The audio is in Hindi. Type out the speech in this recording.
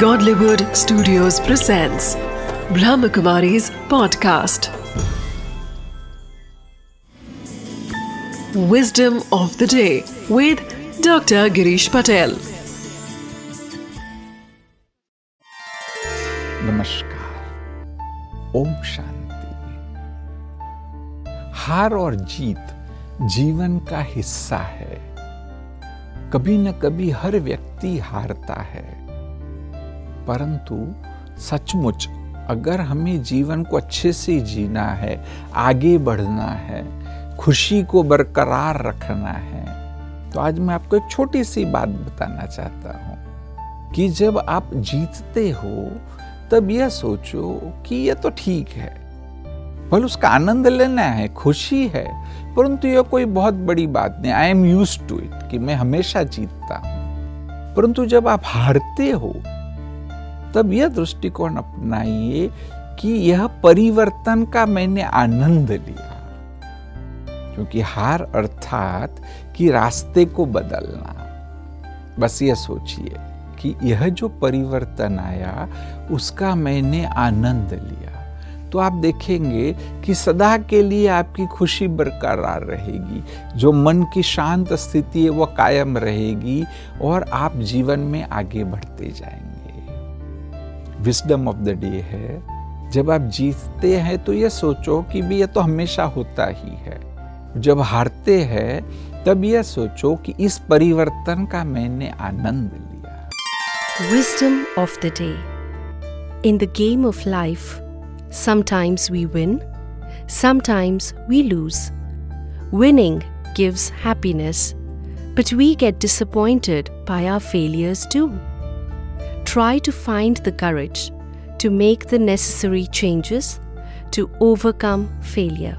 Godlywood Studios presents Brahmakumari's podcast. Wisdom of the day with Dr. Girish Patel. नमस्कार ओम शांति हार और जीत जीवन का हिस्सा है कभी न कभी हर व्यक्ति हारता है परंतु सचमुच अगर हमें जीवन को अच्छे से जीना है, आगे बढ़ना है, खुशी को बरकरार रखना है तो आज मैं आपको एक छोटी सी बात बताना चाहता हूँ कि जब आप जीतते हो, तब यह सोचो कि यह तो ठीक है। भले उसका आनंद लेना है, खुशी है, परंतु यह कोई बहुत बड़ी बात नहीं। I am use to it कि मैं हमेशा जीतता हूँ। परंतु जब आप हारते हो तब यह दृष्टिकोण अपनाइए कि यह परिवर्तन का मैंने आनंद लिया। क्योंकि हार अर्थात कि रास्ते को बदलना। बस यह सोचिए कि यह जो परिवर्तन आया, उसका मैंने आनंद लिया। तो आप देखेंगे कि सदा के लिए आपकी खुशी बरकरार रहेगी। जो मन की शांत स्थिति है वह कायम रहेगी और आप जीवन में आगे बढ़ते जाएँगे। विजडम ऑफ़ द डे है। जब आप जीतते हैं तो ये सोचो कि भी ये तो हमेशा होता ही है। जब हारते हैं, तब ये सोचो कि इस परिवर्तन का मैंने आनंद लिया। Wisdom of the day in the game of life sometimes we win sometimes we lose winning gives happiness but we get disappointed by our failures to try to find the courage to make the necessary changes to overcome failure.